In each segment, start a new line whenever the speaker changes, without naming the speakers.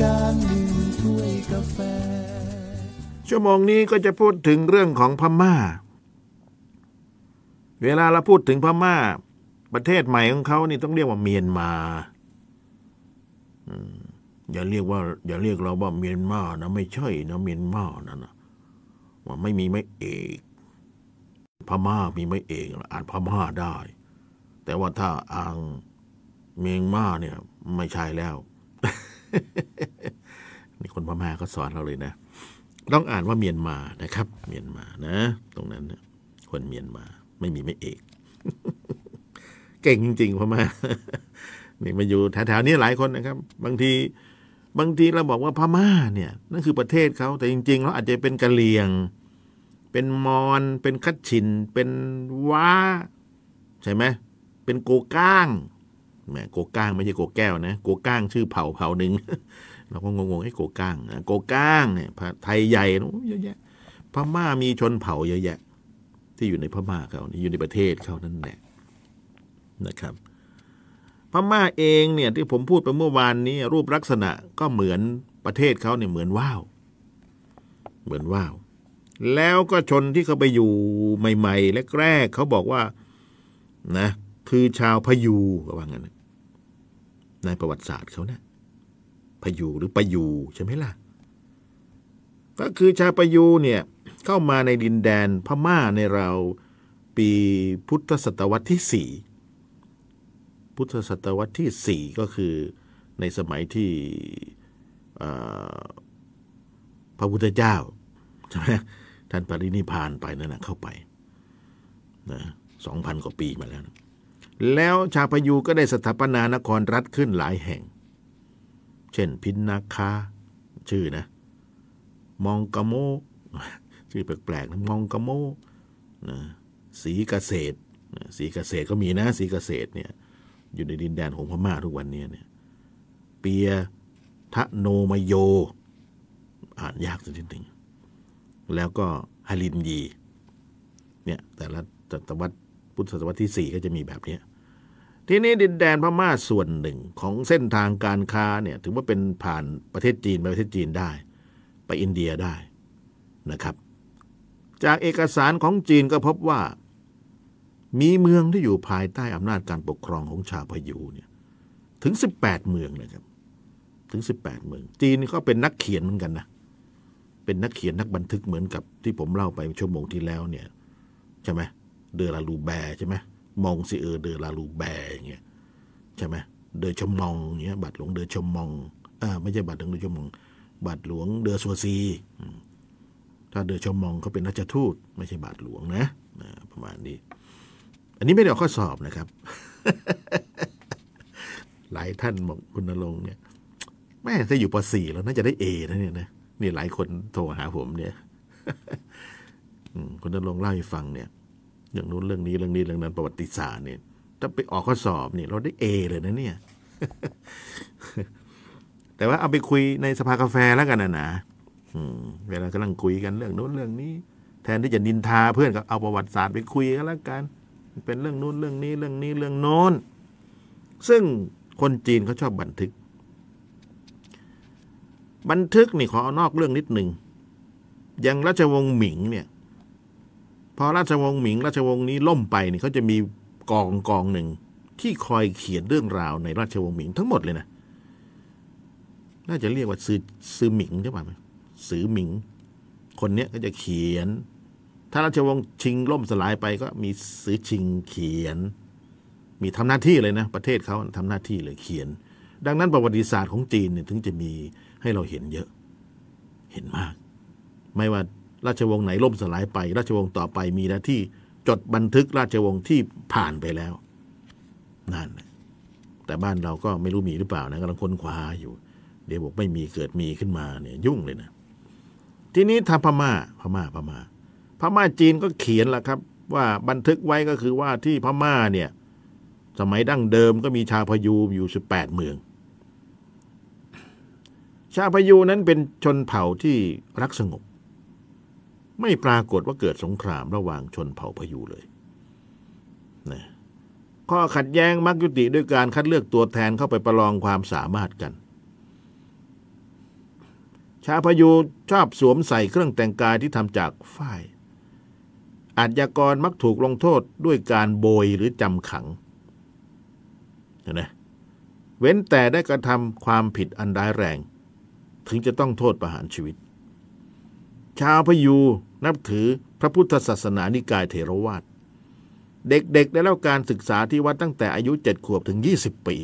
การหนึ่งถ้วยกาแฟ
ชั่วโมงนี้ก็จะพูดถึงเรื่องของพม่า เวลาเราพูดถึงพม่า ประเทศใหม่ของเขานี่ต้องเรียกว่าเมียนมาอืมอย่าเรียกว่า อย่าเรียกเราว่าเมียนมานะไม่ใช่นะเมียนมานั่นนะว่าไม่มีไม่เอกพม่ามีไม่เอกอ่านพม่าได้ แต่ว่าถ้าอ่างเมียนมาเนี่ย ไม่ใช่แล้ว นี่คนพม่าก็สอนเราเลยนะ ต้องอ่านว่าเมียนมานะครับ เมียนมานะ ตรงนั้นนะคนเมียนมา ไม่มีไม่เอก เก่งจริงๆพม่านี่มาอยู่แถวๆนี้หลายคนนะครับ บางทีบางทีเราบอกว่าพม่าเนี่ยนั่นคือประเทศเขาแต่จริงๆแล้วอาจจะเป็นกะเหรี่ยง เป็นมอญเป็นคัดฉิน เป็นว้า ใช่ไหมเป็นโกก้าง แหมโกก้างไม่ใช่โกแก้วนะโกก้างชื่อเผ่าเผ่าหนึ่งเราก็งงๆให้โกก้างนะโกก้างเนี่ยไทยใหญ่นะเยอะแยะพม่ามีชนเผ่าเยอะแยะ ที่อยู่ในพม่าเขานี่อยู่ในประเทศเขานั่นแหละนะครับ พม่าเองเนี่ยที่ผมพูดไปเมื่อวานนี้รูปลักษณะก็เหมือนประเทศเขาเนี่ยเหมือนว่าวเหมือนว่าวแล้วก็ชนที่เขาไปอยู่ใหม่ๆแรกๆเขาบอกว่านะคือชาวพยูว่างั้น ในประวัติศาสตร์เขานะพยูหรือปยูใช่ไหมล่ะ ก็คือชาวปยูเนี่ยเข้ามาในดินแดนพม่าในราวปีพุทธศตวรรษที่สี่พุทธศตวรรษที่สี่ก็คือในสมัยที่พระพุทธเจ้าใช่ไหมท่านปรินิพพานไปนั่นนะเข้าไปนะสองพันกว่าปีมาแล้วนะ แล้วชาวพยูก็ได้สถาปนานครรัฐขึ้นหลายแห่ง เช่นพินนาคา ชื่อนะ มองกะโม ชื่อแปลกๆนะมองกะโมนะสีเกษตรสีเกษตรก็มีนะสีเกษตรเนี่ยอยู่ในดินแดนของพม่าทุกวันนี้เนี่ยเปียทะโนมโย อ่านยากสักนิดหนึ่งแล้วก็ฮารินยีเนี่ยแต่ละศตวรรษพุทธศตวรรษที่สี่ก็จะมีแบบเนี้ย ทีนี้ดินแดนพม่าส่วนหนึ่งของเส้นทางการค้าเนี่ยถือว่าเป็นผ่านประเทศจีนไปประเทศจีนได้ ไปอินเดียได้นะครับ จากเอกสารของจีนก็พบว่า มีเมืองที่อยู่ภายใต้อำนาจการปกครองของชาวพยูเนี่ยถึง 18 เมืองนะครับ ถึง 18 เมือง จีนก็เป็นนักเขียนเหมือนกันนะเป็นนักเขียนนักบันทึกเหมือนกับที่ผมเล่าไปชั่วโมงที่แล้วเนี่ยใช่ไหมเดอลาลูแบร์ใช่ไหม มองซิเออเดอลาลูแบร์อย่างเงี้ยใช่ไหมเดอชมองอย่างเงี้ยบัตรหลวงเดอชมองอ่าไม่ใช่บัตรหลวงเดอชมองบาทหลวงเดอซัวซีถ้าเดอชมองเขาเป็นราชทูต ไม่ใช่บาทหลวงนะประมาณนี้ อันนี้ไม่ได้ออกข้อสอบนะครับ หลายท่านบอกคุณนรงเนี่ยแม่ถ้าอยู่ป .4 แล้วน่าจะได้เอนะเนี่ยนะนี่หลายคนโทรหาผมเนี่ยคุณนรงเล่าให้ฟังเนี่ย เรื่องนู้นเรื่องนี้เรื่องนี้เรื่องนั้นประวัติศาสตร์เนี่ยถ้าไปออกข้อสอบเนี่ยเราได้เอเลยนะเนี่ย แต่ว่าเอาไปคุยในสภากาแฟแล้วกันนะนะเวลากำลังคุยกันเรื่องโน้นเรื่องนี้ แทนที่จะนินทาเพื่อนก็เอาประวัติศาสตร์ไปคุยกันแล้วกัน เป็นเรื่องนู้นเรื่องนี้เรื่องนี้เรื่องโน้น ซึ่งคนจีนเขาชอบบันทึก บันทึกนี่ขอเอานอกเรื่องนิดหนึ่งอย่างราชวงศ์หมิงเนี่ย พอราชวงศ์หมิง ราชวงศ์นี้ล่มไปนี่เขาจะมีกองกองหนึ่ง ที่คอยเขียนเรื่องราวในราชวงศ์หมิงทั้งหมดเลยนะ น่าจะเรียกว่าซือซือหมิงใช่ป่ะสือหมิง คนเนี้ยก็จะเขียน ถ้าราชวงศ์ชิงล่มสลายไปก็มีสือชิงเขียน มีทำหน้าที่เลยนะ ประเทศเขาทำหน้าที่เลยเขียน ดังนั้นประวัติศาสตร์ของจีนเนี่ยถึงจะมีให้เราเห็นเยอะ เห็นมาก ไม่ว่า ราชวงศ์ไหนล่มสลายไป ราชวงศ์ต่อไปมีหน้าที่จดบันทึกราชวงศ์ที่ผ่านไปแล้วนั่นแต่บ้านเราก็ไม่รู้มีหรือเปล่านะกำลังค้นคว้าอยู่ เดี๋ยวบอกไม่มีเกิดมีขึ้นมาเนี่ยยุ่งเลยนะทีนี้ทางพม่าพม่าพม่า พม่าจีนก็เขียนแล้วครับ ว่าบันทึกไว้ก็คือว่าที่พม่าเนี่ย สมัยดั้งเดิมก็มีชาวพยูอยู่สิบแปดเมือง ชาวพยูนั้นเป็นชนเผ่าที่รักสงบ ไม่ปรากฏว่าเกิดสงครามระหว่างชนเผ่าพยูเลยนะข้อขัดแย้งมักยุติด้วยการคัดเลือกตัวแทนเข้าไปประลองความสามารถกัน ชาวพยูชอบสวมใส่เครื่องแต่งกายที่ทำจากฝ้ายอาชญากรมักถูกลงโทษด้วยการโบยหรือจำขังเห็นไหมเว้นแต่ได้กระทำความผิดอันร้ายแรง ถึงจะต้องโทษประหารชีวิต ชาวพยู นับถือพระพุทธศาสนานิกายเถรวาทเด็กๆได้รับการศึกษาที่วัดตั้งแต่อายุเจ็ดขวบถึง20ปี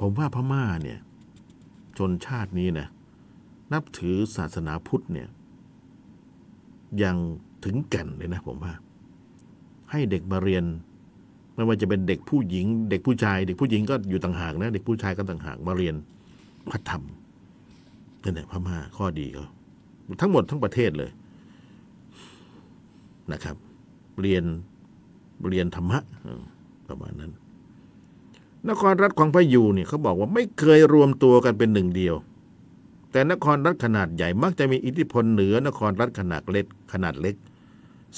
ผมว่าพม่าเนี่ยชนชาตินี้นะนับถือศาสนาพุทธเนี่ยยังถึงแก่นเลยนะผมว่า ให้เด็กมาเรียน ไม่ว่าจะเป็นเด็กผู้หญิง เด็กผู้ชาย เด็กผู้หญิงก็อยู่ต่างหากนะ เด็กผู้ชายก็ต่างหากมาเรียนพระธรรมนั่นแหละพม่าข้อดีก็ ทั้งหมดทั้งประเทศเลยนะครับ เรียนเรียนธรรมะประมาณนั้น นครรัฐของพะยูเนี่ยเขาบอกว่าไม่เคยรวมตัวกันเป็นหนึ่งเดียว แต่นครรัฐขนาดใหญ่มักจะมีอิทธิพลเหนือนครรัฐขนาดเล็กขนาดเล็ก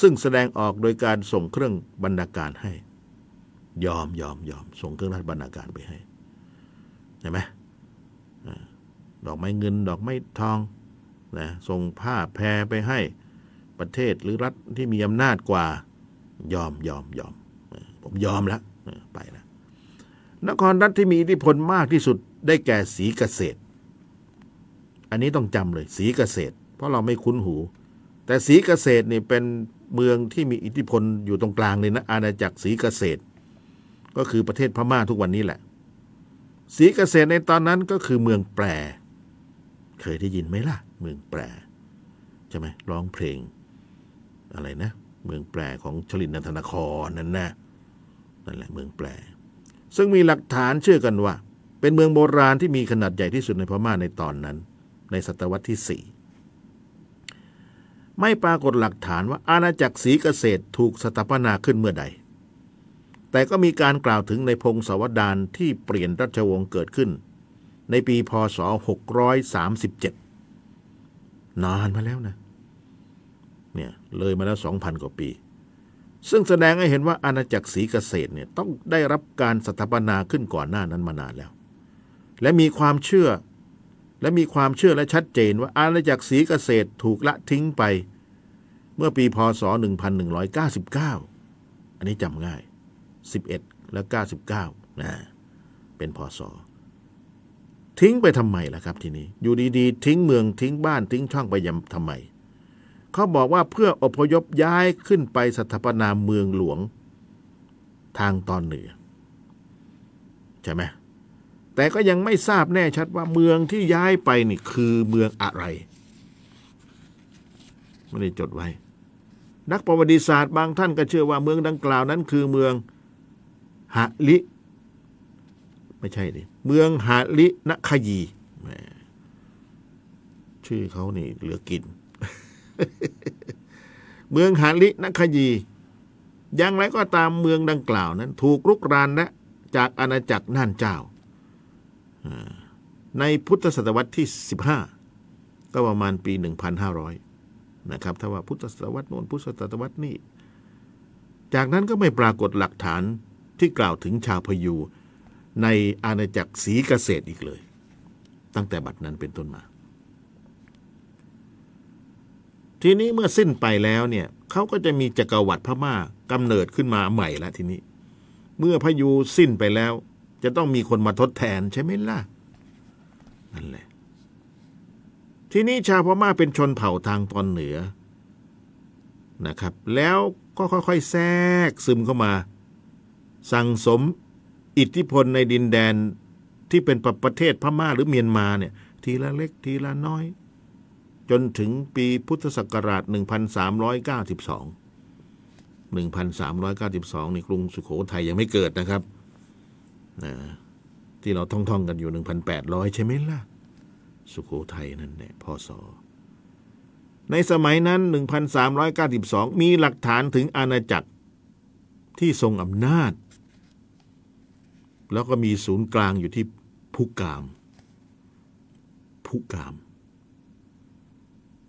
ซึ่งแสดงออกโดยการส่งเครื่องบรรณาการให้ ยอมยอมยอมส่งเครื่องราชบรรณาการไปให้เห็นไหมดอกไม้เงิน ดอกไม้ทอง นะส่งผ้าแพรไปให้ประเทศหรือรัฐที่มีอำนาจกว่า ยอมยอมยอม ผมยอมแล้วไปแล้วนครรัฐที่มีอิทธิพลมากที่สุดได้แก่สีเกษตร อันนี้ต้องจำเลย สีเกษตร เพราะเราไม่คุ้นหู แต่สีเกษตรนี่เป็นเมืองที่มีอิทธิพลอยู่ตรงกลางเลยนะอาณาจักรสีเกษตร ก็คือประเทศพม่าทุกวันนี้แหละ สีเกษตรในตอนนั้นก็คือเมืองแปร เคยได้ยินไหมล่ะ เมืองแปรใช่ไหมร้องเพลง อะไรนะ เมืองแปรของชลินนันทนครนั่นนะนั่นแหละเมืองแปร ซึ่งมีหลักฐานเชื่อกันว่า เป็นเมืองโบราณที่มีขนาดใหญ่ที่สุดในพม่าในตอนนั้น ในศตวรรษที่สี่ไม่ปรากฏหลักฐานว่าอาณาจักรศรีเกษตรถูกสถาปนาขึ้นเมื่อใด แต่ก็มีการกล่าวถึงในพงศาวดารที่เปลี่ยนราชวงศ์เกิดขึ้น ในปีพศ 637 นานมาแล้วนะเนี่ยเลยมาแล้ว2,000กว่าปี ซึ่งแสดงให้เห็นว่าอาณาจักรศรีเกษตรเนี่ยต้องได้รับการสถาปนาขึ้นก่อนหน้านั้นมานานแล้ว และมีความเชื่อ และมีความเชื่อและชัดเจนว่าอาณาจักรศรีเกษตรถูกละทิ้งไป เมื่อปีพศ 1199 อันนี้จำง่าย 11 และ 99นะเป็นพศ ทิ้งไปทำไมล่ะครับ ทีนี้ อยู่ดีๆ ทิ้งเมืองทิ้งบ้านทิ้งช่องไปยำทำไม เขาบอกว่าเพื่ออพยพย้ายขึ้นไปสถาปนาเมืองหลวง ทางตอนเหนือ ใช่ไหมแต่ก็ยังไม่ทราบแน่ชัดว่าเมืองที่ย้ายไปนี่คือเมืองอะไร ไม่ได้จดไว้ นักประวัติศาสตร์บางท่านก็เชื่อว่าเมืองดังกล่าวนั้นคือเมืองหะลิ ไม่ใช่ดิ เมืองหะลินคยีชื่อเขานี่เหลือกิน เมืองหาลินคยีอย่างไรก็ตามเมืองดังกล่าวนั้น ถูกรุกรานและจากอาณาจักรน่านเจ้าอ่าในพุทธศตวรรษที่ 15 ก็ประมาณปี 1,500 นะครับ ถ้าว่าพุทธศตวรรษโน้นพุทธศตวรรษนี้ จากนั้นก็ไม่ปรากฏหลักฐานที่กล่าวถึงชาวพยู ในอาณาจักรศรีเกษตรอีกเลย ตั้งแต่บัดนั้นเป็นต้นมา ทีนี้เมื่อสิ้นไปแล้วเนี่ยเขาก็จะมีจักรวรรดิพม่ากำเนิดขึ้นมาใหม่ละทีนี้ เมื่อพยูสิ้นไปแล้ว จะต้องมีคนมาทดแทนใช่ไหมล่ะนั่นแหละ ทีนี้ชาวพม่าเป็นชนเผ่าทางตอนเหนือนะครับ แล้วก็ค่อยๆ แทรกซึมเข้ามา สั่งสม อิทธิพลในดินแดนที่เป็นประเทศพม่าหรือเมียนมาเนี่ยทีละเล็กทีละน้อย จนถึงปีพุทธศักราช 1392 1392นี่กรุงสุโขทัยยังไม่เกิดนะครับนะที่เราท่อง ๆ กันอยู่ 1,800 ใช่ไหมล่ะ สุโขทัยนั่นแหละพศในสมัยนั้น 1392 มีหลักฐานถึงอาณาจักรที่ทรงอำนาจ แล้วก็มีศูนย์กลางอยู่ที่พุกามพุกาม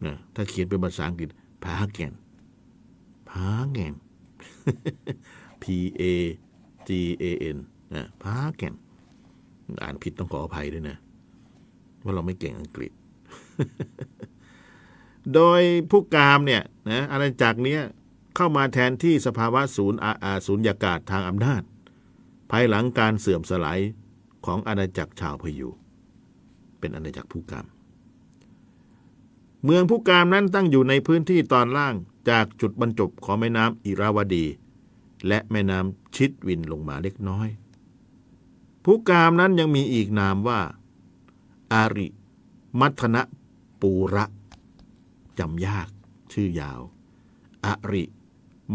นะถ้าเขียนเป็นภาษาอังกฤษพาแกนพาแกน P A G A N นะพาแกนอ่านผิดต้องขออภัยด้วยนะ ว่าเราไม่เก่งอังกฤษ โดยผู้กามเนี่ยนะอาณาจักรเนี้ยเข้ามาแทนที่สภาวะศูนย์อาอาศูนยากาศทางอำนาจ ภายหลังการเสื่อมสลายของอาณาจักรชาวพยูเป็นอาณาจักรผู้กาม เมืองผู้กามนั้นตั้งอยู่ในพื้นที่ตอนล่างจากจุดบรรจบของแม่น้ำอิราวดี และแม่น้ำชิดวินลงมาเล็กน้อย ผู้กามนั้นยังมีอีกนามว่า อาริ มัทนะปูระจำยาก ชื่อยาว อาริ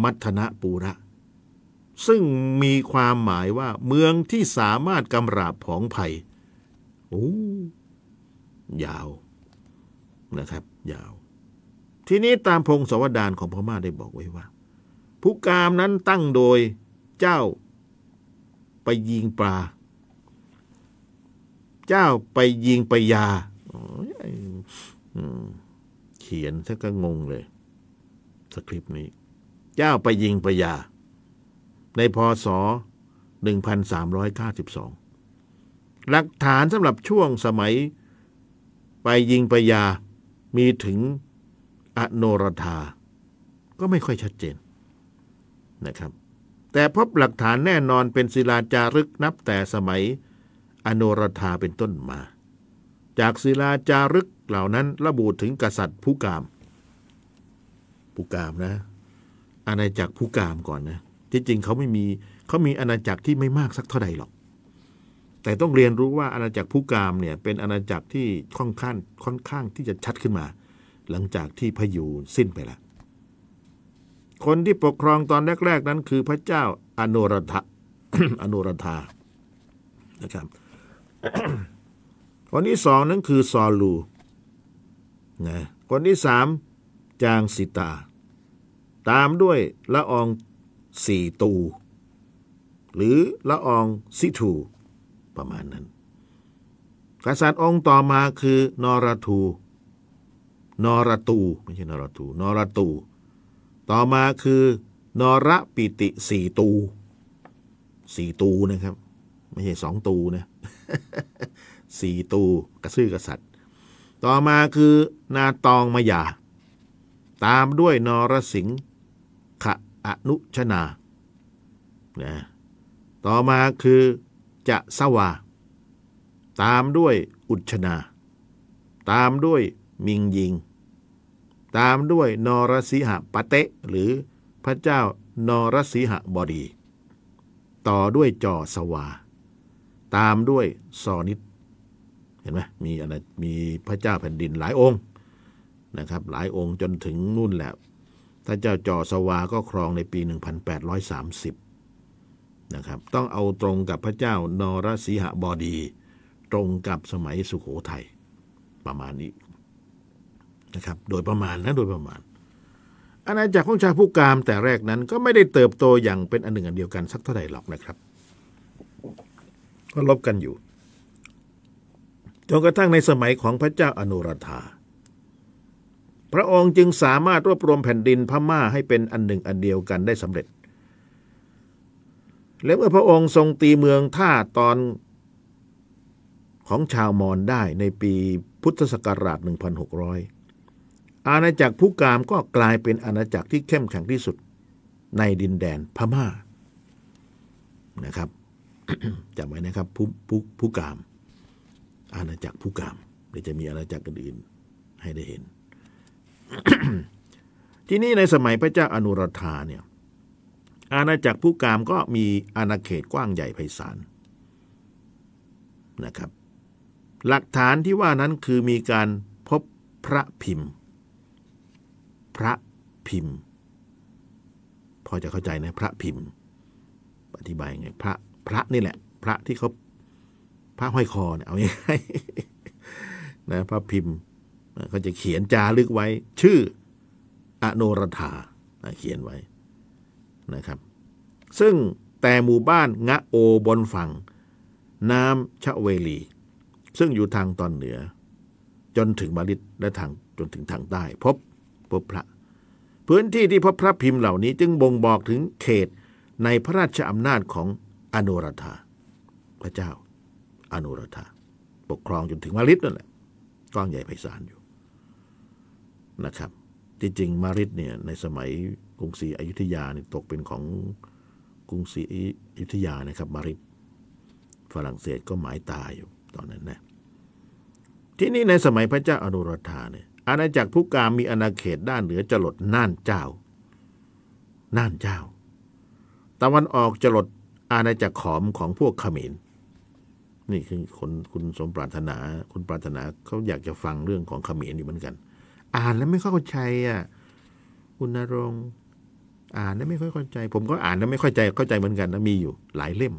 มัทนะปูระ ซึ่งมีความหมายว่า เมืองที่สามารถกำราบผองภัยโอ้ยาวนะครับ ยาว ทีนี้ตามพงศาวดารของพม่าได้บอกไว้ว่าผู้กามนั้นตั้งโดยเจ้าไปยิงปลา เจ้าไปยิงไปยายอืมเขียนซะก็งงเลย สคริปต์นี้ เจ้าไปยิงไปยา ในพศ 1392 หลักฐานสำหรับช่วงสมัยไปยิงไปยา มีถึงอโนรธา ก็ไม่ค่อยชัดเจนนะครับ แต่พบหลักฐานแน่นอนเป็นศิลาจารึกนับแต่สมัยอโนรธาเป็นต้นมา จากศิลาจารึกเหล่านั้นระบุถึงกษัตริย์ผู้กามผู้กามนะอาณาจักรผู้กามก่อนนะ ที่จริงเขาไม่มีเขามีอาณาจักรที่ไม่มากสักเท่าใดหรอก แต่ต้องเรียนรู้ว่าอาณาจักรผู้กามเนี่ยเป็นอาณาจักรที่ค่อนข้างค่อนข้างที่จะชัดขึ้นมา หลังจากที่พยูสิ้นไปแล้วคนที่ปกครองตอนแรก ๆ นั้นคือพระเจ้าอโนรทะอโนรธานะครับคนที่สองนั้นคือซอลูนะคนที่สามจางสิตา ตามด้วยละออง สี่ตู หรือละอองสิทู ประมาณนั้น กษัตริย์องค์ต่อมาคือนอรทูนอรตูไม่ใช่นอรทูนอรตู ต่อมาคือนอระปิติสี่ตูสี่ตูนะครับ ไม่ใช่สองตูนะสี่ตูกระซื่อกษัตริย์ ต่อมาคือนาตองมายา ตามด้วยนรสิงห์ อนุชนานะต่อมาคือจะสวา ตามด้วยอุชนา ตามด้วยมิงยิง ตามด้วยนรสิหปะเตะ หรือพระเจ้านรสิหบดี ต่อด้วยจอสวา ตามด้วยซอนิดเห็นไหมมีอะไรมีพระเจ้าแผ่นดินหลายองค์นะครับ หลายองค์จนถึงนู่นแหละ ถ้าเจ้าจอสวาก็ครองในปี 1830 นะครับ ต้องเอาตรงกับพระเจ้านรสิหบดี ตรงกับสมัยสุขโขทัยประมาณนี้นะครับ โดยประมาณนะโดยประมาณ อาณาจักรของชาวผู้กามแต่แรกนั้นก็ไม่ได้เติบโตอย่างเป็นอันหนึ่งอันเดียวกันสักเท่าไหร่หรอกนะครับก็ลบกันอยู่จนกระทั่งในสมัยของพระเจ้าอนุรธา ระองค์จึงสามารถรวบรวมแผ่นดินพม่าให้เป็นอันหนึ่งอันเดียวกันได้สำเร็จ และเมื่อพระองค์ทรงตีเมืองท่าตอนของชาวมอญได้ในปีพุทธศักราช 1600 อาณาจักรผู้กามก็กลายเป็นอาณาจักรที่เข้มแข็งที่สุดในดินแดนพม่านะครับจำไว้นะครับผู้ผู้ผู้กาม อาณาจักรผู้กามเดี๋ยวจะมีอาณาจักรอื่นๆให้ได้เห็น ที่นี่ในสมัยพระเจ้าอนุรธาเนี่ย อาณาจักรผู้กามก็มีอาณาเขตกว้างใหญ่ไพศาลนะครับ หลักฐานที่ว่านั้นคือมีการพบพระพิมพ์ พระพิมพ์ พอจะเข้าใจนะพระพิมพ์ อธิบายไงพระพระนี่แหละ พระที่เขาพระห้อยคอเนี่ยเอาง่ายนะพระพิมพ์ เขาจะเขียนจารึกไว้ ชื่ออโนรธาเขียนไว้นะครับ ซึ่งแต่หมู่บ้านงะโอบนฝั่ง น้ำชะเวลี ซึ่งอยู่ทางตอนเหนือ จนถึงมาริดและทางจนถึงทางใต้ พบพบพระ พื้นที่ที่พบพระพิมพ์เหล่านี้จึงบ่งบอกถึงเขตในพระราชอำนาจของอโนรธาพระเจ้าอโนรธาปกครองจนถึงมาริดนั่นแหละกว้างใหญ่ไพศาลอยู่ นะครับ ที่จริงมาริดเนี่ยในสมัยกรุงศรีอยุธยาเนี่ยตกเป็นของกรุงศรีอยุธยานะครับ มาริดฝรั่งเศสก็หมายตาอยู่ตอนนั้นนะที่นี่ในสมัยพระเจ้าอนุรธาเนี่ยอาณาจักรผู้กามมีอาณาเขตด้านเหนือจรดน่านเจ้า น่านเจ้า ตะวันออกจรดอาณาจักรขอมของพวกขมรนี่คือคนคุณสมปรารถนา คุณปรารถนาเขาอยากจะฟังเรื่องของขมรอยู่เหมือนกัน อ่านแล้วไม่ค่อยเข้าใจอะคุณนรงค์อ่านแล้วไม่ค่อยเข้าใจ ผมก็อ่านแล้วไม่เข้าใจเข้าใจเหมือนกันนะมีอยู่หลายเล่ม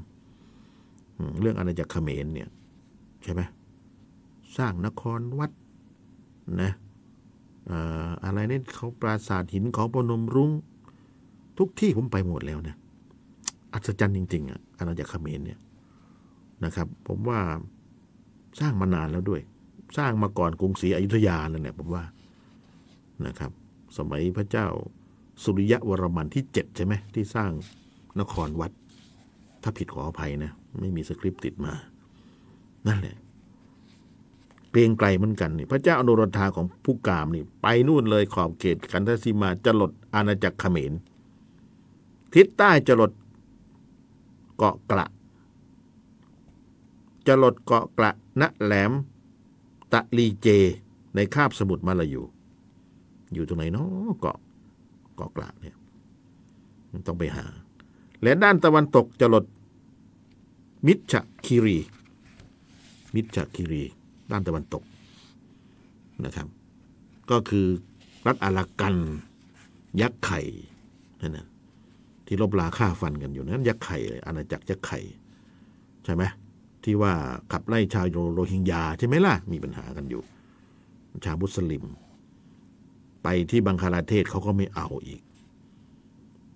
เรื่องอาณาจักรเขมรเนี่ย ใช่ไหมสร้างนครวัดนะอะไรเนี่ยเขาปราสาทหินของพนมรุง้ง ทุกที่ผมไปหมดแล้วนะอัศจรรย์จริงๆอะอาณาจักรเขมรเนี่ยนะครับ ผมว่าสร้างมานานแล้วด้วย สร้างมาก่อนกรุงศรีอยุธยานั่นแหละผมว่า นะครับ สมัยพระเจ้าสุริยะวรมันที่เจ็ดใช่ไหมที่สร้างนครวัด ถ้าผิดขออภัยนะ ไม่มีสคริปต์ติดมา นั่นแหละเกรงไกลเหมือนกันนี่พระเจ้าอนุรัธาของผู้กามนี่ ไปนู่นเลยขอบเขตกันทสีมาจรดอาณาจักรเขมร ทิศใต้จรดเกาะกระจรดเกาะกระณแหลม ตะลีเจ ในคาบสมุทรมาลายู อยู่ตรงไหนเนาะเกาะเกาะกระเนี่ยต้องไปหา และด้านตะวันตกจรดมิชคิรี มิชคิรี ด้านตะวันตกนะครับ ก็คือรัฐอารากัน ยักษ์ไข่นั่นนะที่ลบลาฆ่าฟันกันอยู่นั้น ยักษ์ไข่อาณาจักรยักษ์ไข่ใช่ไหมที่ว่าขับไล่ชาวโรฮิงญาใช่ไหมล่ะ มีปัญหากันอยู่ ชาวมุสลิม ไปที่บังคลาเทศเขาก็ไม่เอาอีก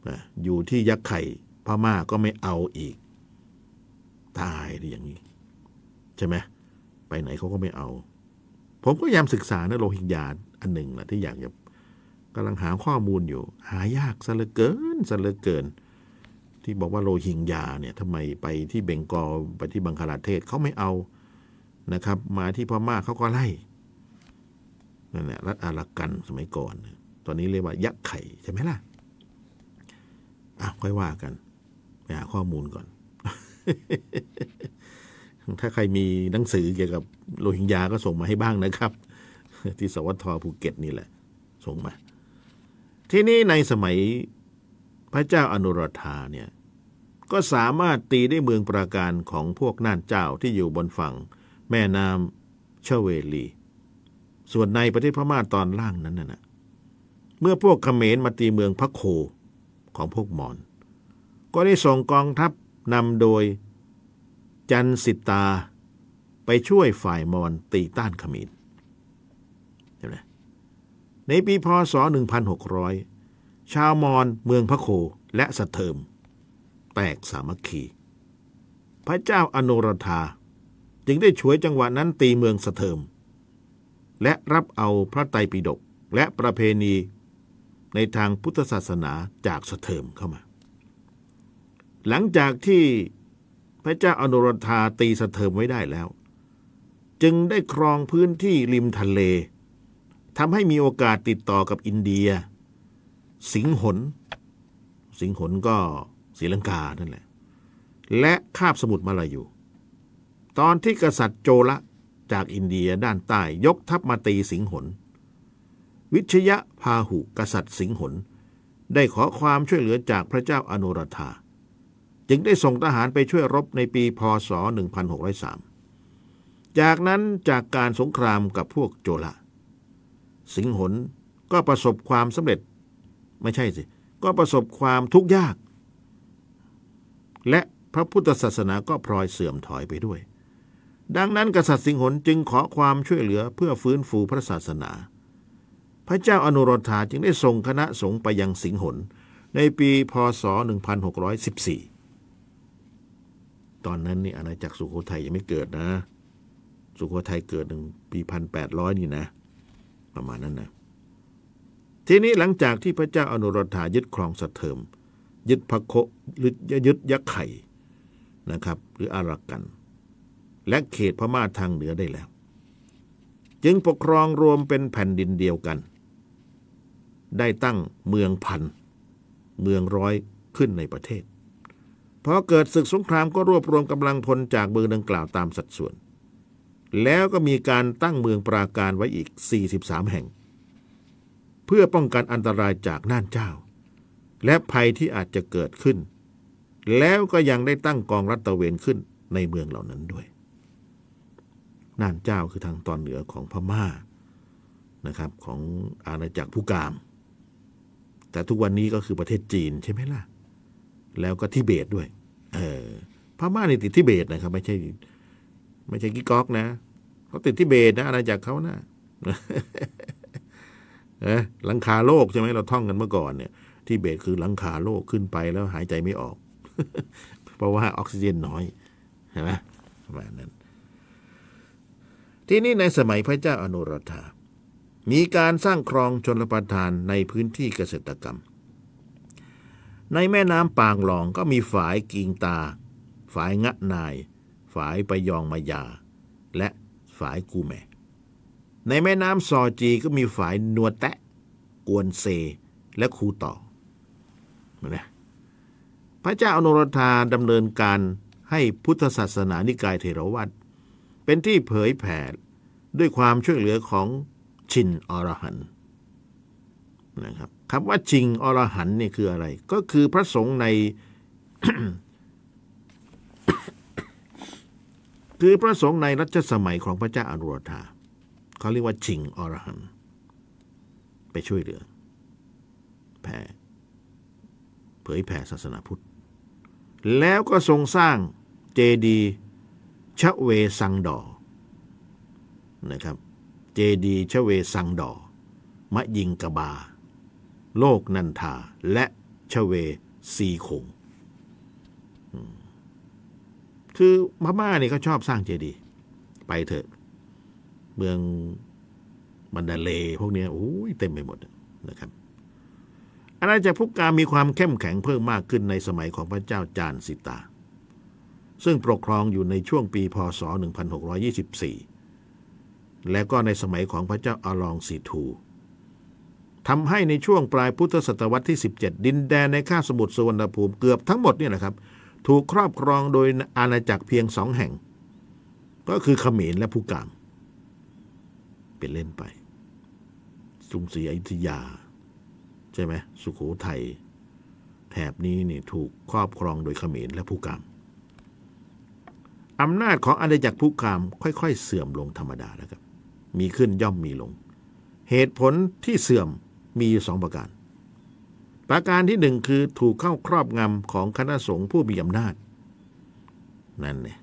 นะอยู่ที่ยักษ์ไข่พม่าก็ไม่เอาอีก ตายดิอย่างนี้ ใช่ไหมไปไหนเขาก็ไม่เอา ผมก็พยายามศึกษานะโรฮิงญาอันหนึ่งแหละที่อยากจะกำลังหาข้อมูลอยู่ หายากซะเหลือเกินซะเหลือเกิน ที่บอกว่าโรฮิงญาเนี่ยทำไมไปที่เบงกอลไปที่บังคลาเทศเขาไม่เอานะครับ มาที่พม่าเขาก็ไล่ นั่นแหละรัฐอารากันสมัยก่อน ตอนนี้เรียกว่ายักษ์ไข่ใช่ไหมล่ะอะค่อยว่ากันไปหาข้อมูลก่อน ถ้าใครมีหนังสือเกี่ยวกับโรฮิงญาก็ส่งมาให้บ้างนะครับ ที่สวทภูเก็ตนี่แหละ ส่งมา ที่นี่ในสมัยพระเจ้าอนุรัธาเนี่ย ก็สามารถตีได้เมืองปราการของพวกน่านเจ้าที่อยู่บนฝั่ง แม่น้ำเชเวลี ส่วนในประเทศพม่าตอนล่างนั้นน่ะ เมื่อพวกเขมรมาตีเมืองพระโคของพวกมอญก็ได้ส่งกองทัพนำโดยจันสิตาไปช่วยฝ่ายมอญตีต้านเขมรใช่ไหมในปีพศ 1600 ชาวมอญเมืองพระโคและสะเทิม แตกสามัคคี พระเจ้าอโนรธาจึงได้ฉวยจังหวะนั้นตีเมืองสะเทิม และรับเอาพระไตรปิฎกและประเพณีในทางพุทธศาสนาจากสะเทิมเข้ามา หลังจากที่พระเจ้าอนุรัธาตีสะเทิมไว้ได้แล้ว จึงได้ครองพื้นที่ริมทะเลทำให้มีโอกาสติดต่อกับอินเดีย สิงหน สิงหนก็ศรีลังกานั่นแหละ และคาบสมุทรมาลายู ตอนที่กษัตริย์โจละ จากอินเดียด้านใต้ยกทัพมาตีสิงหน วิชยะพาหุกษัตริย์สิงหน ได้ขอความช่วยเหลือจากพระเจ้าอนุรัธาจึงได้ส่งทหารไปช่วยรบในปีพศ 1603 จากนั้นจากการสงครามกับพวกโจละ สิงหนก็ประสบความสำเร็จ ไม่ใช่สิ ก็ประสบความทุกข์ยาก และพระพุทธศาสนาก็พลอยเสื่อมถอยไปด้วย ดังนั้นกษัตริย์สิงหนจึงขอความช่วยเหลือเพื่อฟื้นฟูพระศาสนา พระเจ้าอนุรธาจึงได้ส่งคณะสงฆ์ไปยังสิงหนในปีพศ 1614 ตอนนั้นนี่อาณาจักรสุโขทัยยังไม่เกิดนะ สุโขทัยเกิดหนึ่งปีพันแปดร้อยนี่นะ ประมาณนั้นนะ ทีนี้หลังจากที่พระเจ้าอนุรัธายึดครองสะเทิม ยึดพระโคหรือยึดยักษ์ไข่นะครับ หรืออารักกัน และเขตพม่าทางเหนือได้แล้ว จึงปกครองรวมเป็นแผ่นดินเดียวกัน ได้ตั้งเมืองพัน เมืองร้อยขึ้นในประเทศพอเกิดศึกสงครามก็รวบรวมกำลังพลจากเมืองดังกล่าวตามสัดส่วน แล้วก็มีการตั้งเมืองปราการไว้อีก 43 แห่ง เพื่อป้องกันอันตรายจากน่านเจ้า และภัยที่อาจจะเกิดขึ้น แล้วก็ยังได้ตั้งกองรัตเวนขึ้นในเมืองเหล่านั้นด้วย น่านเจ้าคือทางตอนเหนือของพม่านะครับของอาณาจักรผู้กาม แต่ทุกวันนี้ก็คือประเทศจีนใช่ไหมล่ะ แล้วก็ทิเบตด้วย เออพม่านี่ติดทิเบตนะครับ ไม่ใช่ ไม่ใช่กิ๊กก๊อกนะเขาติดทิเบตนะอาณาจักรเขานะเออหลังคาโลกใช่ไหมเราท่องกันเมื่อก่อนเนี่ยทิเบตคือหลังคาโลกขึ้นไปแล้วหายใจไม่ออก เพราะว่าออกซิเจนน้อยเห็นไหมประมาณนั้น ที่นี่ในสมัยพระเจ้าอนุรัธา มีการสร้างคลองชนประทานในพื้นที่เกษตรกรรม ในแม่น้ำปางหลองก็มีฝายกิงตา ฝายงะนาย ฝายปยองมายา และฝายกูแมในแม่น้ำซอจีก็มีฝายนัวแตะ กวนเซ และคูต่อนไหมพระเจ้าอนุรัธาดำเนินการให้พุทธศาสนานิกายเทรวัต เป็นที่เผยแผ่ด้วยความช่วยเหลือของชินอรหันนะครับคำว่าชิงอรหันนี่คืออะไร ก็คือพระสงฆ์ใน คือพระสงฆ์ในรัชสมัยของพระเจ้าอนุรธาเขาเรียกว่าชิงอรหันไปช่วยเหลือ แผ่เผยแผ่ศาสนาพุทธ แล้วก็ทรงสร้างเจดีย์ ชะเวสังดอนะครับ เจดีชะเวสังดอมะยิงกบา โลกนันทา และชะเวซีคง คือพม่าเนี่ยเขาชอบสร้างเจดีย์ไปเถอะ เมืองมันดาเลพวกนี้โอ้ยเต็มไปหมดนะครับอาณาจักรพุกามีความเข้มแข็งเพิ่มมากขึ้นในสมัยของพระเจ้าจานสิตา ซึ่งปกครองอยู่ในช่วงปีพศ 1624 และก็ในสมัยของพระเจ้าอาลองสีทูทำให้ในช่วงปลายพุทธศตวรรษที่ 17 ดินแดนในคาบสมุทรสุวรรณภูมิเกือบทั้งหมดเนี่ยนะครับ ถูกครอบครองโดยอาณาจักรเพียงสองแห่ง ก็คือเขมรและพุกาม เป็นเล่นไปกรุงศรีอยุธยา ใช่ไหมสุขโขทัยแถบนี้นี่ถูกครอบครองโดยเขมรและผู้กาม อำนาจของอาณาจักรผู้กามค่อยๆ เสื่อมลงธรรมดาแล้วครับ มีขึ้นย่อมมีลง เหตุผลที่เสื่อมมีอยู่สองประการ ประการที่หนึ่งคือถูกเข้าครอบงำของคณะสงฆ์ผู้มีอำนาจ นั่นเนี่ย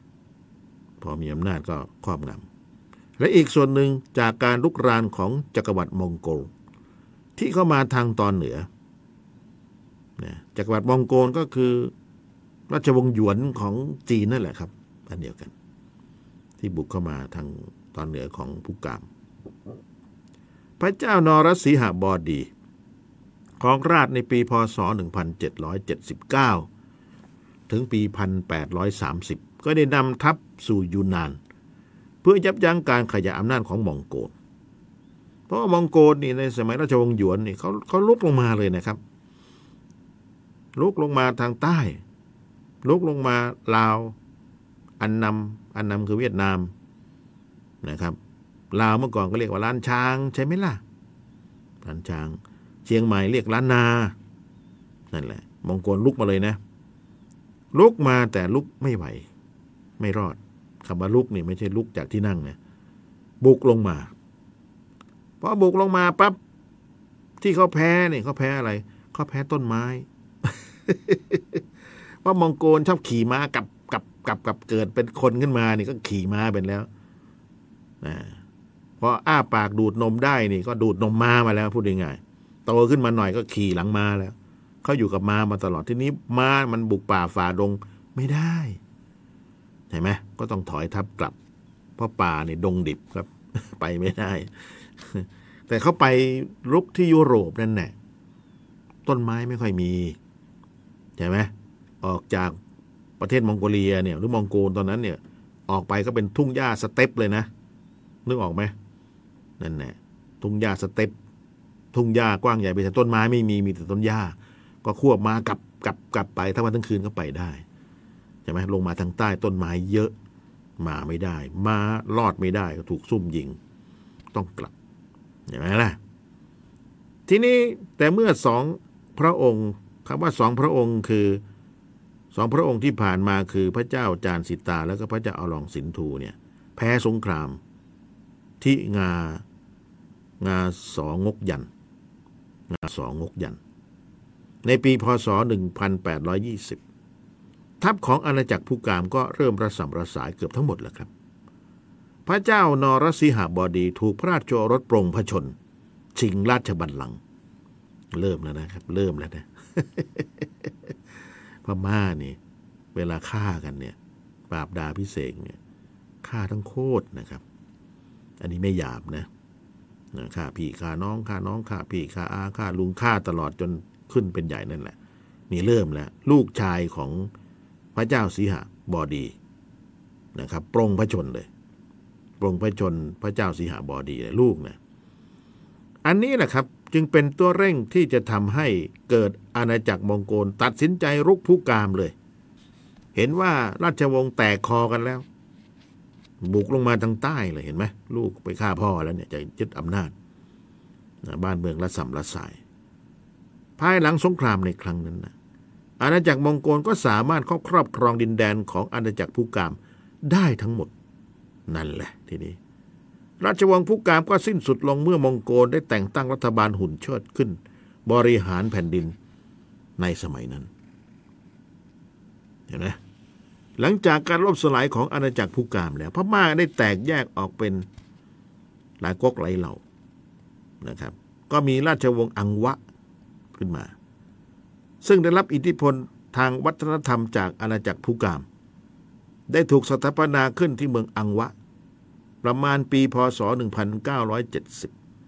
พอมีอำนาจก็ครอบงำและอีกส่วนหนึ่งจากการลุกรานของจักรวรรดิมองโกล ที่เข้ามาทางตอนเหนือจักรวรรดิมองโกลก็คือ ราชวงศ์หยวนของจีนนั่นแหละครับ อันเดียวกัน ที่บุกเข้ามาทางตอนเหนือของภูกาม พระเจ้านรสีหบดี ของราชในปีพศ 1779 ถึงปี 1830 ก็ได้นำทัพสู่ยูนาน เพื่อยับยั้งการขยายอำนาจของมองโกลเพราะว่ามองโกลนี่ในสมัยราชวงศ์หยวนนี่เขาเขาลุกลงมาเลยนะครับ ลุกลงมาทางใต้ ลุกลงมาลาว อันนำอันนำคือเวียดนามนะครับลาวเมื่อก่อนก็เรียกว่าล้านช้างใช่ไหมล่ะล้านช้าง เชียงใหม่เรียกล้านนานั่นแหละมองโกลลุกมาเลยนะ ลุกมาแต่ลุกไม่ไหว ไม่รอดคำว่าลุกนี่ไม่ใช่ลุกจากที่นั่งนะบุกลงมาพอบุกลงมาปั๊บที่เขาแพ้เนี่ยเขาแพ้อะไรเขาแพ้ต้นไม้เพราะมองโกลชอบขี่ม้ากับ กับกับกับเกิดเป็นคนขึ้นมานี่ก็ขี่ม้าเป็นแล้วนะพออ้าปากดูดนมได้นี่ ก็ดูดนมม้ามาแล้วพูดง่ายๆโตขึ้นมาหน่อยก็ขี่หลังม้าแล้วเขาอยู่กับม้ามาตลอดทีนี้ม้ามันบุกป่าฝ่าดงไม่ได้ใช่ไหมก็ต้องถอยทับกลับ เพราะป่าเนี่ยดงดิบครับ ไปไม่ได้ แต่เขาไปรุกที่ยุโรปนั่นแหละต้นไม้ไม่ค่อยมีใช่ไหมออกจาก ประเทศมองโกเลียเนี่ยหรือมองโกลตอนนั้นเนี่ย ออกไปก็เป็นทุ่งหญ้าสเตปป์เลยนะนึกออกไหมนั่นแหละทุ่งหญ้าสเตปป์ทุ่งหญ้ากว้างใหญ่ไปแต่ต้นไม้ไม่มีมีแต่ต้นหญ้า ก็ควบมากลับกลับกลับไปทั้งวันทั้งคืนก็ไปได้ใช่ไหมลงมาทางใต้ต้นไม้เยอะมาไม่ได้ มาลอดไม่ได้ก็ถูกซุ่มยิง ต้องกลับเห็นไหมล่ะทีนี้แต่เมื่อสองพระองค์คำว่าสองพระองค์คือ สองพระองค์ที่ผ่านมาคือพระเจ้าจารสิตา แล้วก็พระเจ้าอลองสินทูเนี่ย แพ้สงครามที่งางาสองงกยัน งาสองงกยัน ในปีพศ 1820 ทัพของอาณาจักรผู้กามก็เริ่มระสำระสายเกือบทั้งหมดแล้วครับ พระเจ้านรสิหบดีถูกพระราชโอรสปรงพระชน ชิงราชบัลลังก์เริ่มแล้วนะครับ เริ่มแล้วนะ พม่านี่เวลาฆ่ากันเนี่ยปราบดาพิเศษเนี่ยฆ่าทั้งโคตรนะครับ อันนี้ไม่หยาบนะฆ่าพี่ฆ่าน้องฆ่าน้องฆ่าพี่ฆ่าอาฆ่าลุงฆ่าตลอดจนขึ้นเป็นใหญ่นั่นแหละ นี่เริ่มแล้วลูกชายของพระเจ้าสีหบอดีนะครับปรงพระชนเลยปรงพระชนพระเจ้าสีหบอดีเลยลูกนะอันนี้แหละครับ จึงเป็นตัวเร่งที่จะทำให้เกิดอาณาจักรมองโกลตัดสินใจรุกผู้กามเลย เห็นว่าราชวงศ์แตกคอกันแล้ว บุกลงมาทางใต้เลยเห็นไหมลูกไปฆ่าพ่อแล้วเนี่ยจะยึดอำนาจ บ้านเมืองละสัมละสาย ภายหลังสงครามในครั้งนั้นนะอาณาจักรมองโกลก็สามารถเข้าครอบครองดินแดนของอาณาจักรผู้กามได้ทั้งหมด นั่นแหละทีนี้ ราชวงศ์ผู้กามก็สิ้นสุดลงเมื่อมองโกลได้แต่งตั้งรัฐบาลหุ่นเชิดขึ้น บริหารแผ่นดินในสมัยนั้น เห็นไหมหลังจากการล่มสลายของอาณาจักรผู้กามแล้วพม่าได้แตกแยกออกเป็นหลายก๊กหลายเหล่านะครับ ก็มีราชวงศ์อังวะขึ้นมา ซึ่งได้รับอิทธิพลทางวัฒนธรรมจากอาณาจักรผู้กาม ได้ถูกสถาปนาขึ้นที่เมืองอังวะ ประมาณปีพศ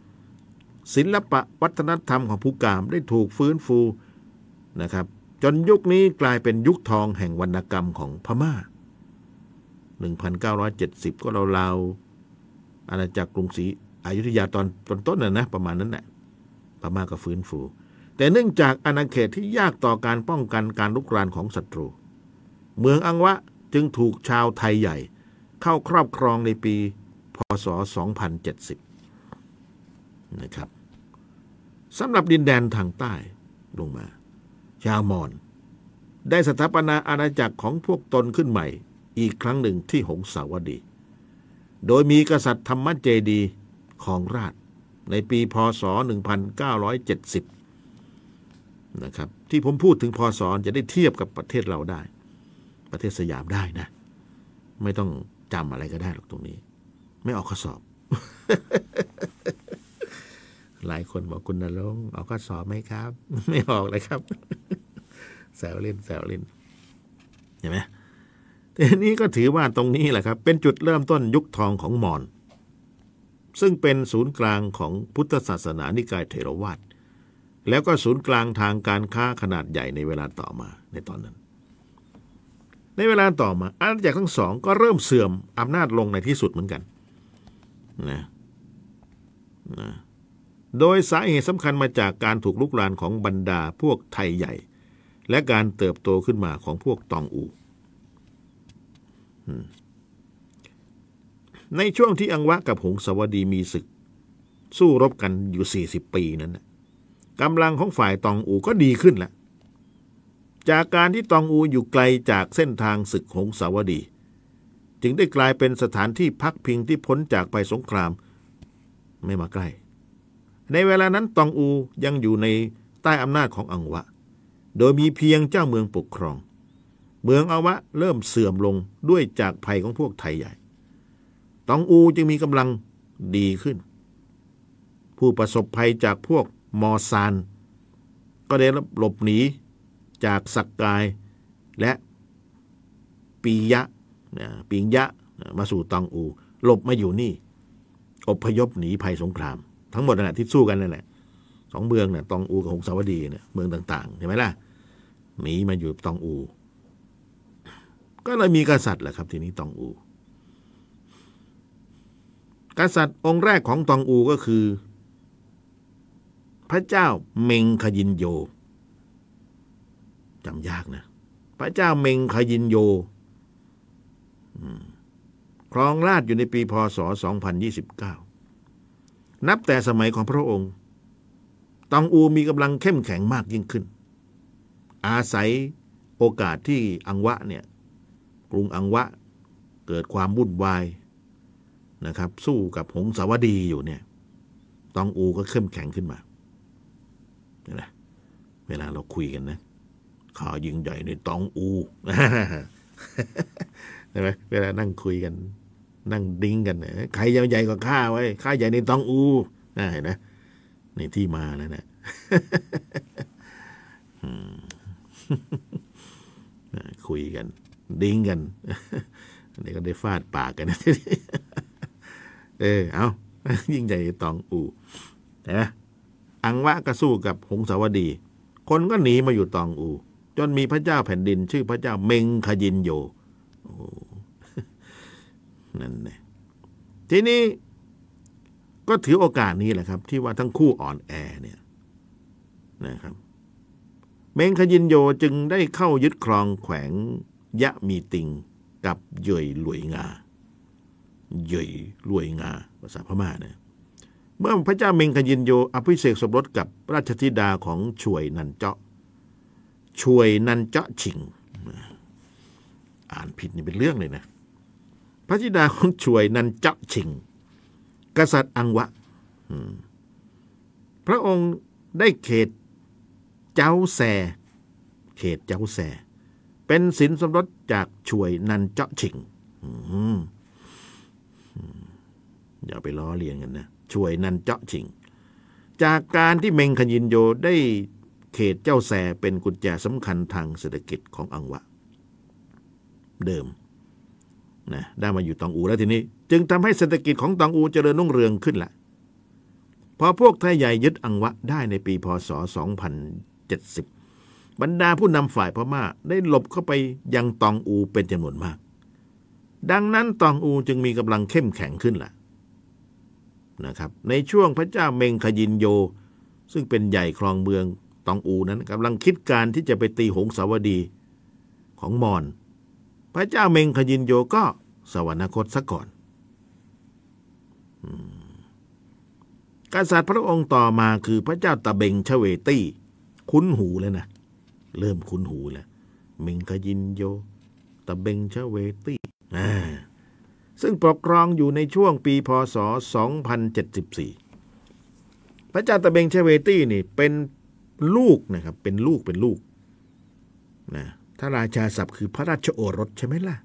1970 ศิลปะวัฒนธรรมของผู้กามได้ถูกฟื้นฟูนะครับ จนยุคนี้กลายเป็นยุคทองแห่งวรรณกรรมของพม่า 1970 ก็ราวๆอาณาจักรกรุงศรีอยุธยาตอนต้นๆน่ะนะประมาณนั้นแหละพม่าก็ฟื้นฟู แต่เนื่องจากอาณาเขตที่ยากต่อการป้องกันการลุกรานของศัตรู เมืองอังวะจึงถูกชาวไทยใหญ่ เข้าครอบครองในปี ศ 2070 นะครับสำหรับดินแดนทางใต้ลงมา ชาวมอญได้สถาปนาอาณาจักรของพวกตนขึ้นใหม่ อีกครั้งหนึ่งที่หงสาวดี โดยมีกษัตริย์ธรรมเจดีของราชในปีพศ 1970 นะครับ ที่ผมพูดถึงพศจะได้เทียบกับประเทศเราได้ ประเทศสยามได้นะ ไม่ต้องจำอะไรก็ได้หรอกตรงนี้ ไม่ออกข้อสอบ หลายคนบอกคุณนรงออกข้อสอบไหมครับ ไม่ออกเลยครับแซวเล่นแซวเล่นเห็นไหมทีนี้ก็ถือว่าตรงนี้แหละครับ เป็นจุดเริ่มต้นยุคทองของมอญซึ่งเป็นศูนย์กลางของพุทธศาสนานิกายเทรวาสแล้วก็ศูนย์กลางทางการค้าขนาดใหญ่ในเวลาต่อมาในตอนนั้น ในเวลาต่อมาอาณาจักรทั้งสองก็เริ่มเสื่อมอำนาจลงในที่สุดเหมือนกัน นะนะโดยสาเหตุสำคัญมาจากการถูกลุกลานของบรรดาพวกไทยใหญ่ และการเติบโตขึ้นมาของพวกตองอูในช่วงที่อังวะกับหงสาวดีมีศึก สู้รบกันอยู่ 40 ปีนั้นกำลังของฝ่ายตองอูก็ดีขึ้นแล้วจากการที่ตองอูอยู่ไกลจากเส้นทางศึกหงสาวดี จึงได้กลายเป็นสถานที่พักพิงที่พ้นจากภัยสงคราม ไม่มาใกล้ ในเวลานั้นตองอูยังอยู่ในใต้อำนาจของอังวะ โดยมีเพียงเจ้าเมืองปกครอง เมืองอาวะเริ่มเสื่อมลงด้วยจากภัยของพวกไทยใหญ่ ตองอูจึงมีกำลังดีขึ้น ผู้ประสบภัยจากพวกมอซาน ก็ได้หลบหนีจากสักกายและปียะ ปิงยะมาสู่ตองอูหลบมาอยู่นี่อพยพหนีภัยสงคราม ทั้งหมดนั่นแหละที่สู้กันนั่นแหละสองเมืองนี่ยตองอูกับหงสาวดีเนี่ยเมืองต่างๆใช่ไหมล่ะหนีมาอยู่ตองอู ก็เลยมีกษัตริย์แหละครับ ทีนี้ตองอู กษัตริย์องค์แรกของตองอูก็คือ พระเจ้าเมงขยินโยจำยากนะ พระเจ้าเมงขยินโย ครองราชอยู่ในปีพศ 2029 นับแต่สมัยของพระองค์ ตองอูมีกำลังเข้มแข็งมากยิ่งขึ้น อาศัยโอกาสที่อังวะเนี่ยกรุงอังวะเกิดความวุ่นวายนะครับ สู้กับหงสาวดีอยู่เนี่ย ตองอูก็เข้มแข็งขึ้นมาเนไหมเวลาเราคุยกันนะข่าวยิงใหญ่ในตองอู ใช่ไหมเวลานั่งคุยกัน นั่งดิ้งกันเนี่ยใครใหญ่กว่าข้าไว้ข้าใหญ่ในตองอูน่าเห็นนะในที่มาแล้วนะอืมคุยกัน ดิ้งกันอันนี้ก็ได้ฟาดปากกันนะเออเอายิ่งใหญ่ในตองอูนะอังวะก็สู้กับหงสาวดี คนก็หนีมาอยู่ตองอู จนมีพระเจ้าแผ่นดิน ชื่อพระเจ้าเมงขยินโยโอ้ นั่นแหละทีนี้ก็ถือโอกาสนี้แหละครับ ที่ว่าทั้งคู่อ่อนแอเนี่ยนะครับ เมงขยินโยจึงได้เข้ายึดครองแขวงยะมีติงกับเยยหลวยงาเยยรวยงาภาษาพม่าเนี่ยเมื่อพระเจ้าเมงคยินโยอภิเษกสมรสกับราชธิดาของช่วยนันเจาะช่วยนันเจาะชิง อ่านผิดนี่เป็นเรื่องเลยนะ พระธิดาของช่วยนันเจาะชิง กษัตริย์อังวะ พระองค์ได้เขตเจ้าแซเขตเจ้าแซเป็นสินสมรสจากช่วยนันเจาะชิงอืมอย่าไปล้อเลียนกันนะช่วยนันเจาะชิง จากการที่เมงคยินโยได้เขตเจ้าแสเป็นกุญแจสำคัญทางเศรษฐกิจของอังวะ เดิม นะได้มาอยู่ตองอูแล้วทีนี้ จึงทำให้เศรษฐกิจของตองอูเจริญรุ่งเรืองขึ้นละพอพวกไทยใหญ่ยึดอังวะได้ในปีพศ 2070 บรรดาผู้นำฝ่ายพม่าได้หลบเข้าไปยังตองอูเป็นจำนวนมาก ดังนั้นตองอูจึงมีกำลังเข้มแข็งขึ้นล่ะนะครับในช่วงพระเจ้าเมงขยินโย ซึ่งเป็นใหญ่ครองเมืองตองอูนั้นกำลังคิดการที่จะไปตีหงสาวดีของมอญพระเจ้าเมงขยินโยก็ สวรรคตซะก่อน กษัตริย์พระองค์ต่อมาคือพระเจ้าตะเบงชเวตี้ คุ้นหูแล้วนะ เริ่มคุ้นหูแล้วเมงขยินโย ตะเบงชเวตี้ซึ่งปกครองอยู่ในช่วงปีพศ 2074 พระเจ้าตะเบงเชเวตี้นี่เป็นลูกนะครับ เป็นลูกเป็นลูกนะถ้าราชาศัพท์คือพระราชโอรสใช่ไหมล่ะ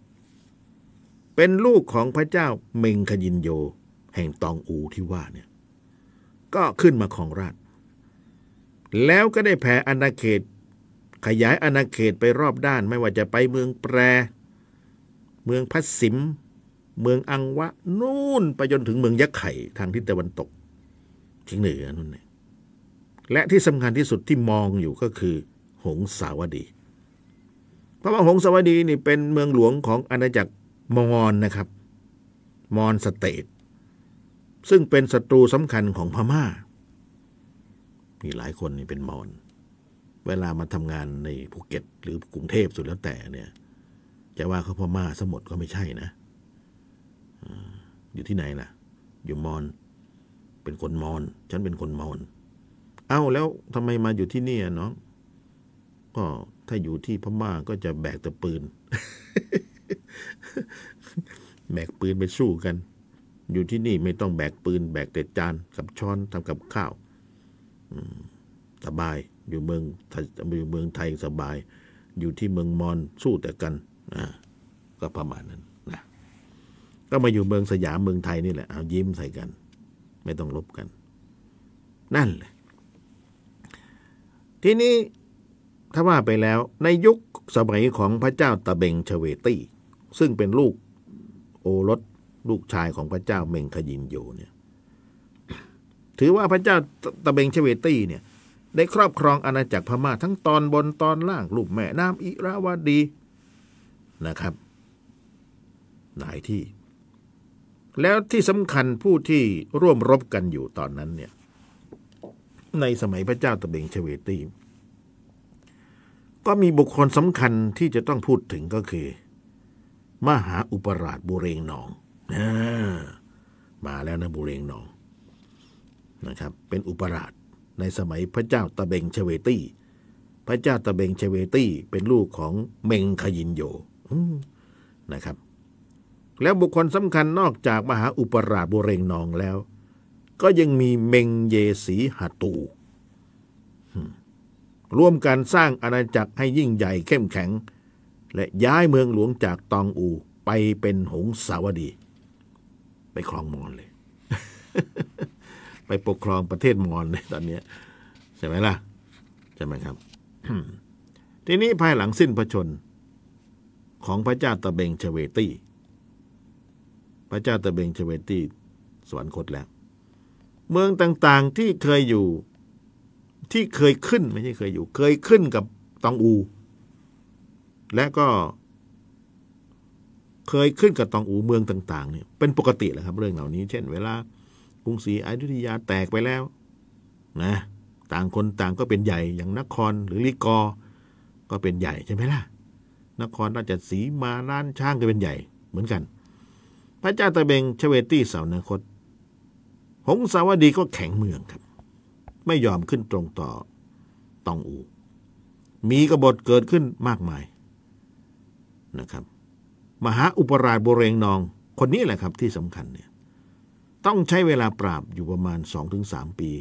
เป็นลูกของพระเจ้าเมงคยินโย แห่งตองอูที่ว่าเนี่ย ก็ขึ้นมาของราช แล้วก็ได้แผ่อาณาเขต ขยายอาณาเขตไปรอบด้าน ไม่ว่าจะไปเมืองแปร เมืองพัสสิม เมืองอังวะ นู่นไปจนถึงเมืองยักษ์ไข่ทางทิศตะวันตกทิศเหนือนู่นเนี่ยและที่สำคัญที่สุดที่มองอยู่ก็คือ หงสาวดี เพราะว่าหงสาวดีนี่เป็นเมืองหลวงของอาณาจักร มอญนะครับ มอญสเตทซึ่งเป็นศัตรูสำคัญของพม่า มีหลายคนนี่เป็นมอญเวลามาทำงานในภูเก็ต หรือกรุงเทพสุดแล้วแต่เนี่ยจะว่าเขาพม่าสมดก็ไม่ใช่นะอยู่ที่ไหนล่ะ อยู่มอญเป็นคนมอญฉันเป็นคนมอญเอ้าแล้วทำไมมาอยู่ที่นี่น้อง ก็ถ้าอยู่ที่พม่าก็จะแบกแต่ปืน แบกปืนไปสู้กัน อยู่ที่นี่ไม่ต้องแบกปืน แบกแต่จานกับช้อนทำกับข้าวสบายอยู่เมืองอยู่เมืองไทยสบาย อยู่ที่เมืองมอญสู้แต่กันก็ประมาณนั้นนะก็มาอยู่เมืองสยามเมืองไทยนี่แหละเอายิ้มใส่กัน ไม่ต้องลบกัน นั่นแหละทีนี้ถ้าว่าไปแล้วในยุคสมัยของพระเจ้าตะเบงชเวตี้ ซึ่งเป็นลูกโอรสลูกชายของพระเจ้าเมงขยินโยเนี่ย ถือว่าพระเจ้าตะเบงชเวตี้เนี่ย ได้ครอบครองอาณาจักรพม่าทั้งตอนบนตอนล่างลูกแม่น้ำอิราวดีนะครับ หลายที่ แล้วที่สำคัญผู้ที่ร่วมรบกันอยู่ตอนนั้นเนี่ย ในสมัยพระเจ้าตะเบงเฉวตีก็มีบุคคลสำคัญที่จะต้องพูดถึงก็คือ มหาอุปราชบุเรงนองมาแล้วนะบุเรงนองนะครับ เป็นอุปราชในสมัยพระเจ้าตะเบงเฉวตีพระเจ้าตะเบงเฉวตี้ เป็นลูกของเมงขยินโยนะครับ แล้วบุคคลสำคัญนอกจากมหาอุปราชบุเรงนองแล้ว ก็ยังมีเมงเยสีหาตูร่วมกันสร้างอาณาจักรให้ยิ่งใหญ่เข้มแข็ง และย้ายเมืองหลวงจากตองอูไปเป็นหงสาวดี ไปครองมอญเลย ไปปกครองประเทศมอญเลยตอนนี้ใช่ไหมล่ะใช่ไหมครับ ทีนี้ภายหลังสิ้นพระชน ของพระเจ้าตะเบงเชเวตี้ พระเจ้าตะเบงเชเวตี้สวรรคตแล้ว เมืองต่างๆที่เคยอยู่ที่เคยขึ้นไม่ใช่เคยอยู่ เคยขึ้นกับตองอู และก็ เคยขึ้นกับตองอูเมืองต่างๆเนี่ยเป็นปกติแหละครับ เรื่องเหล่านี้ เช่น เวลากรุงศรีอยุธยาแตกไปแล้ว นะ ต่างคนต่างก็เป็นใหญ่อย่างนครหรือลิกอ ก็เป็นใหญ่ใช่ไหมล่ะ นครราชสีมาล้านช่างก็เป็นใหญ่เหมือนกัน พระเจ้าตะเบงชเวตี้เสานาคต หงสาวดีก็แข็งเมืองครับ ไม่ยอมขึ้นตรงต่อตองอู มีกบฏเกิดขึ้นมากมาย นะครับ มหาอุปราชบุเรงนอง คนนี้แหละครับที่สำคัญเนี่ยต้องใช้เวลาปราบอยู่ประมาณ 2-3 ปี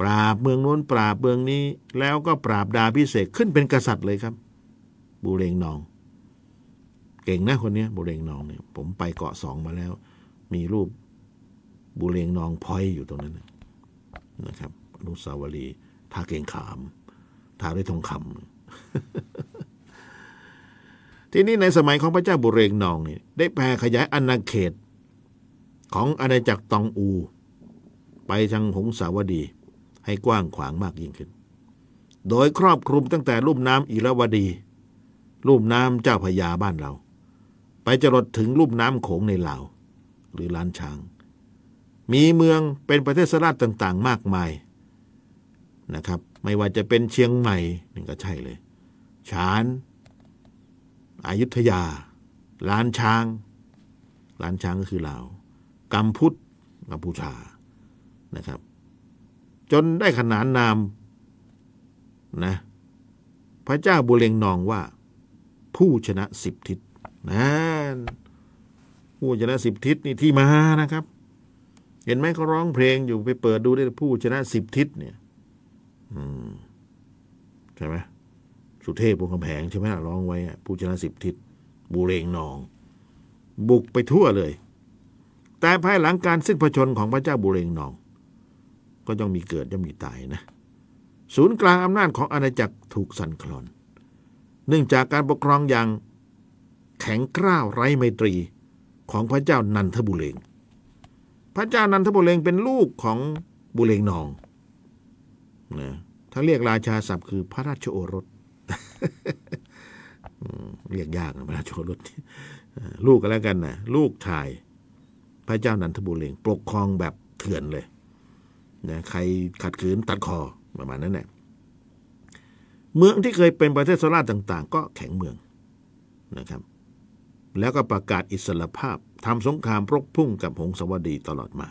ปราบเมืองโน้นปราบเมืองนี้ แล้วก็ปราบดาพิเศษขึ้นเป็นกษัตริย์เลยครับบุเรงนอง เก่งนะคนนี้บุเรงนองเนี่ย ผมไปเกาะสองมาแล้ว มีรูปบุเรงนองพอยอยู่ตรงนั้นนะครับอนุสาวรีย์ทาเก่งขาม ทาด้วยทองคำ ทีนี้ในสมัยของพระเจ้าบุเรงนองเนี่ยได้แผ่ขยายอาณาเขต ของอาณาจักรตองอู ไปทางหงสาวดีให้กว้างขวางมากยิ่งขึ้น โดยครอบคลุมตั้งแต่ลุ่มน้ำอิระวดี ลุ่มน้ำเจ้าพระยาบ้านเรา ไปจรดถึงลุ่มน้ำโขงในลาว หรือล้านช้าง มีเมืองเป็นประเทศสราชต่าง ๆ มากมายนะครับ ไม่ว่าจะเป็นเชียงใหม่นี่ก็ใช่เลยฉาน อายุทยา ล้านช้าง ล้านช้างก็คือลาวกัมพุทธกัมพูชานะครับ จนได้ขนานนามนะพระเจ้าบุเรงนองว่า ผู้ชนะสิบทิศนะผู้ชนะสิบทิศนี่ที่มานะครับ เห็นไหมเขาร้องเพลงอยู่ไปเปิดดูได้ผู้ชนะสิบทิศเนี่ย อืมใช่ไหม สุเทพวงคำแหงใช่ไหมล่ะร้องไว้ผู้ชนะสิบทิศบุเรงนอง บุกไปทั่วเลย แต่ภายหลังการสิ้นพระชนของพระเจ้าบุเรงนอง ก็ย่อมมีเกิดย่อมมีตายนะ ศูนย์กลางอำนาจของอาณาจักรถูกสั่นคลอน เนื่องจากการปกครองอย่างแข็งกร้าวไร้ไมตรีของพระเจ้านันทบุเรง พระเจ้านันทบุเรงเป็นลูกของบุเรงนองนะถ้าเรียกราชาศัพท์คือพระราชโอรส เรียกยากนะพระราชโอรสลูกก็แล้วกันนะลูกชาย พระเจ้านันทบุเรงปกครองแบบเถื่อนเลยนะใครขัดขืนตัดคอประมาณนั้นแหละเมืองที่เคยเป็นประเทศโซราชต่าง ๆ ก็แข็งเมืองนะครับ แล้วก็ประกาศอิสรภาพทำสงครามรบพุ่งกับหงสาวดีตลอดมา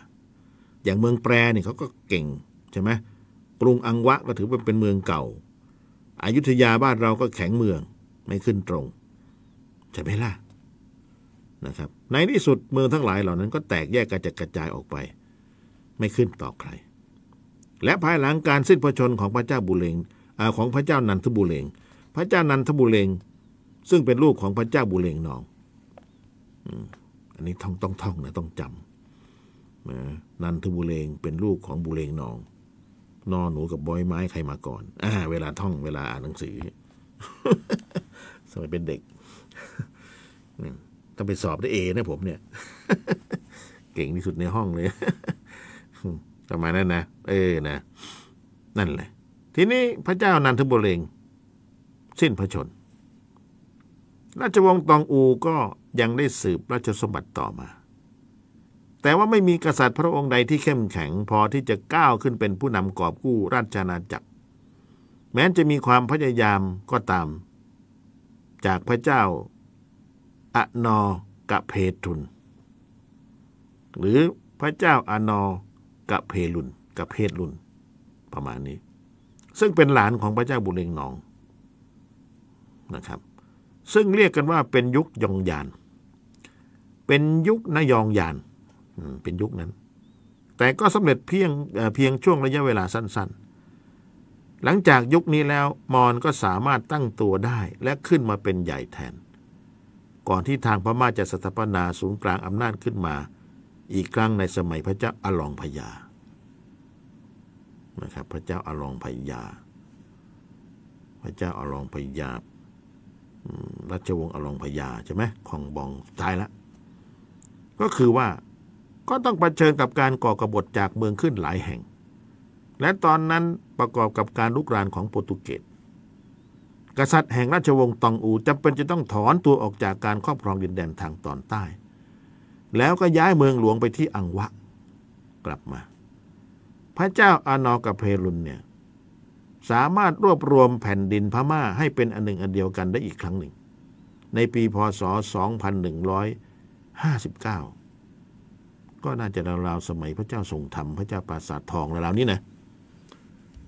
อย่างเมืองแปรเนี่ยเขาก็เก่งใช่ไหมกรุงอังวะก็ถือว่าเป็นเมืองเก่า อายุทยาบ้านเราก็แข็งเมือง ไม่ขึ้นตรงใช่ไหมล่ะนะครับ ในที่สุดเมืองทั้งหลายเหล่านั้นก็แตกแยกกระจัดกระจายออกไป ไม่ขึ้นต่อใคร และภายหลังการสิ้นพระชนของพระเจ้าบุเรงอของพระเจ้านันทบุเรงพระเจ้านันทบุเรงซึ่งเป็นลูกของพระเจ้าบุเรงนองอันนี้ท่องต้องท่องนะต้องจำนะนันทบุเรงเป็นลูกของบุเรงนอง นอนหนูกับบอยไม้ใครมาก่อน อ่า เวลาท่องเวลาอ่านหนังสือ สมัยเป็นเด็กต้องไปสอบได้เอนะผมเนี่ย เก่งที่สุดในห้องเลยประมาณนั้นนะเออนะนั่นแหละ ทีนี้พระเจ้านันทบุเรงสิ้นพระชน ราชวงศ์ตองอูก็ยังได้สืบราชสมบัติต่อมา แต่ว่าไม่มีกษัตริย์พระองค์ใดที่เข้มแข็งพอที่จะก้าวขึ้นเป็นผู้นำกอบกู้ราชอาณาจักร แม้จะมีความพยายามก็ตาม จากพระเจ้าอนอกะเพทุน หรือพระเจ้าอนอกะเพลุนกะเพทลุน ประมาณนี้ ซึ่งเป็นหลานของพระเจ้าบุเรงนองนะครับ ซึ่งเรียกกันว่าเป็นยุคยองยาน เป็นยุคนยองยาน เป็นยุคนั้น แต่ก็สำเร็จเพียงเพียงช่วงระยะเวลาสั้น ๆ หลังจากยุคนี้แล้วมอญก็สามารถตั้งตัวได้และขึ้นมาเป็นใหญ่แทน ก่อนที่ทางพม่าจะสถาปนาศูนย์กลางอำนาจขึ้นมา อีกครั้งในสมัยพระเจ้าอลองพญานะครับพระเจ้าอลองพญาพระเจ้าอลองพญารัชวงศ์อลองพญาใช่ไหมของบองตายละ ก็คือว่า ก็ต้องเผชิญกับการก่อกบฏจากเมืองขึ้นหลายแห่ง และตอนนั้นประกอบกับการลุกรานของโปรตุเกสกษัตริย์แห่งราชวงศ์ตองอูจำเป็นจะต้องถอนตัวออกจากการครอบครองดินแดนทางตอนใต้ แล้วก็ย้ายเมืองหลวงไปที่อังวะ กลับมา พระเจ้าอานอกับเพรุนเนี่ยสามารถรวบรวมแผ่นดินพม่าให้เป็นอันหนึ่งอันเดียวกันได้อีกครั้งหนึ่ง ในปีพศ 2159 ก็น่าจะราวๆสมัยพระเจ้าทรงธรรมพระเจ้าปราสาททองราวๆนี้นะ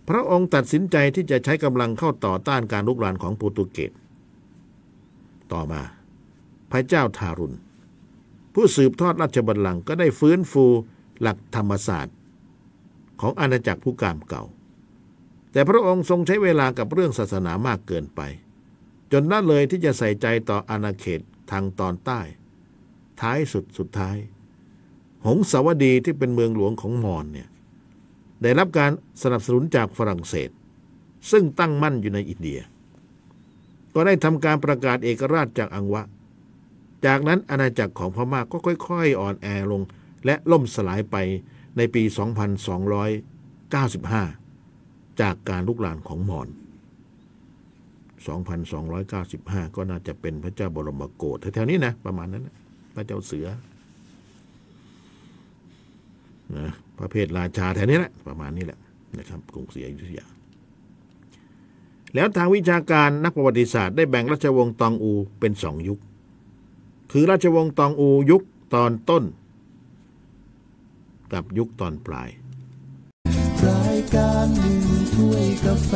พระองค์ตัดสินใจที่จะใช้กำลังเข้าต่อต้านการลุกรานของโปรตุเกสต่อมา พระเจ้าทารุณ ผู้สืบทอดราชบัลลังก์ก็ได้ฟื้นฟูหลักธรรมศาสตร์ของอาณาจักรผู้กามเก่า แต่พระองค์ทรงใช้เวลากับเรื่องศาสนามากเกินไป จนน่าเลยที่จะใส่ใจต่ออาณาเขตทางตอนใต้ ท้ายสุดสุดท้าย หงสาวดีที่เป็นเมืองหลวงของมอญเนี่ยได้รับการสนับสนุนจากฝรั่งเศส ซึ่งตั้งมั่นอยู่ในอินเดีย ก็ได้ทำการประกาศเอกราชจากอังวะ จากนั้นอาณาจักรของพม่าก็ค่อย ๆ อ่อนแอลง และล่มสลายไปในปี 2295 จากการลุกลานของมอญ2295 ก็น่าจะเป็นพระเจ้าบรมโกศแถวๆนี้นะ ประมาณนั้นนะพระเจ้าเสือ นะประเภทราชาแถวนี้แหละประมาณนี้แหละนะครับกรุงศรีอยุธยา แล้วทางวิชาการนักประวัติศาสตร์ได้แบ่งราชวงศ์ตองอูเป็นสองยุค คือราชวงศ์ตองอูยุคตอนต้น กับยุคตอนปลาย
รายการหนึ่งถ้วยกาแฟ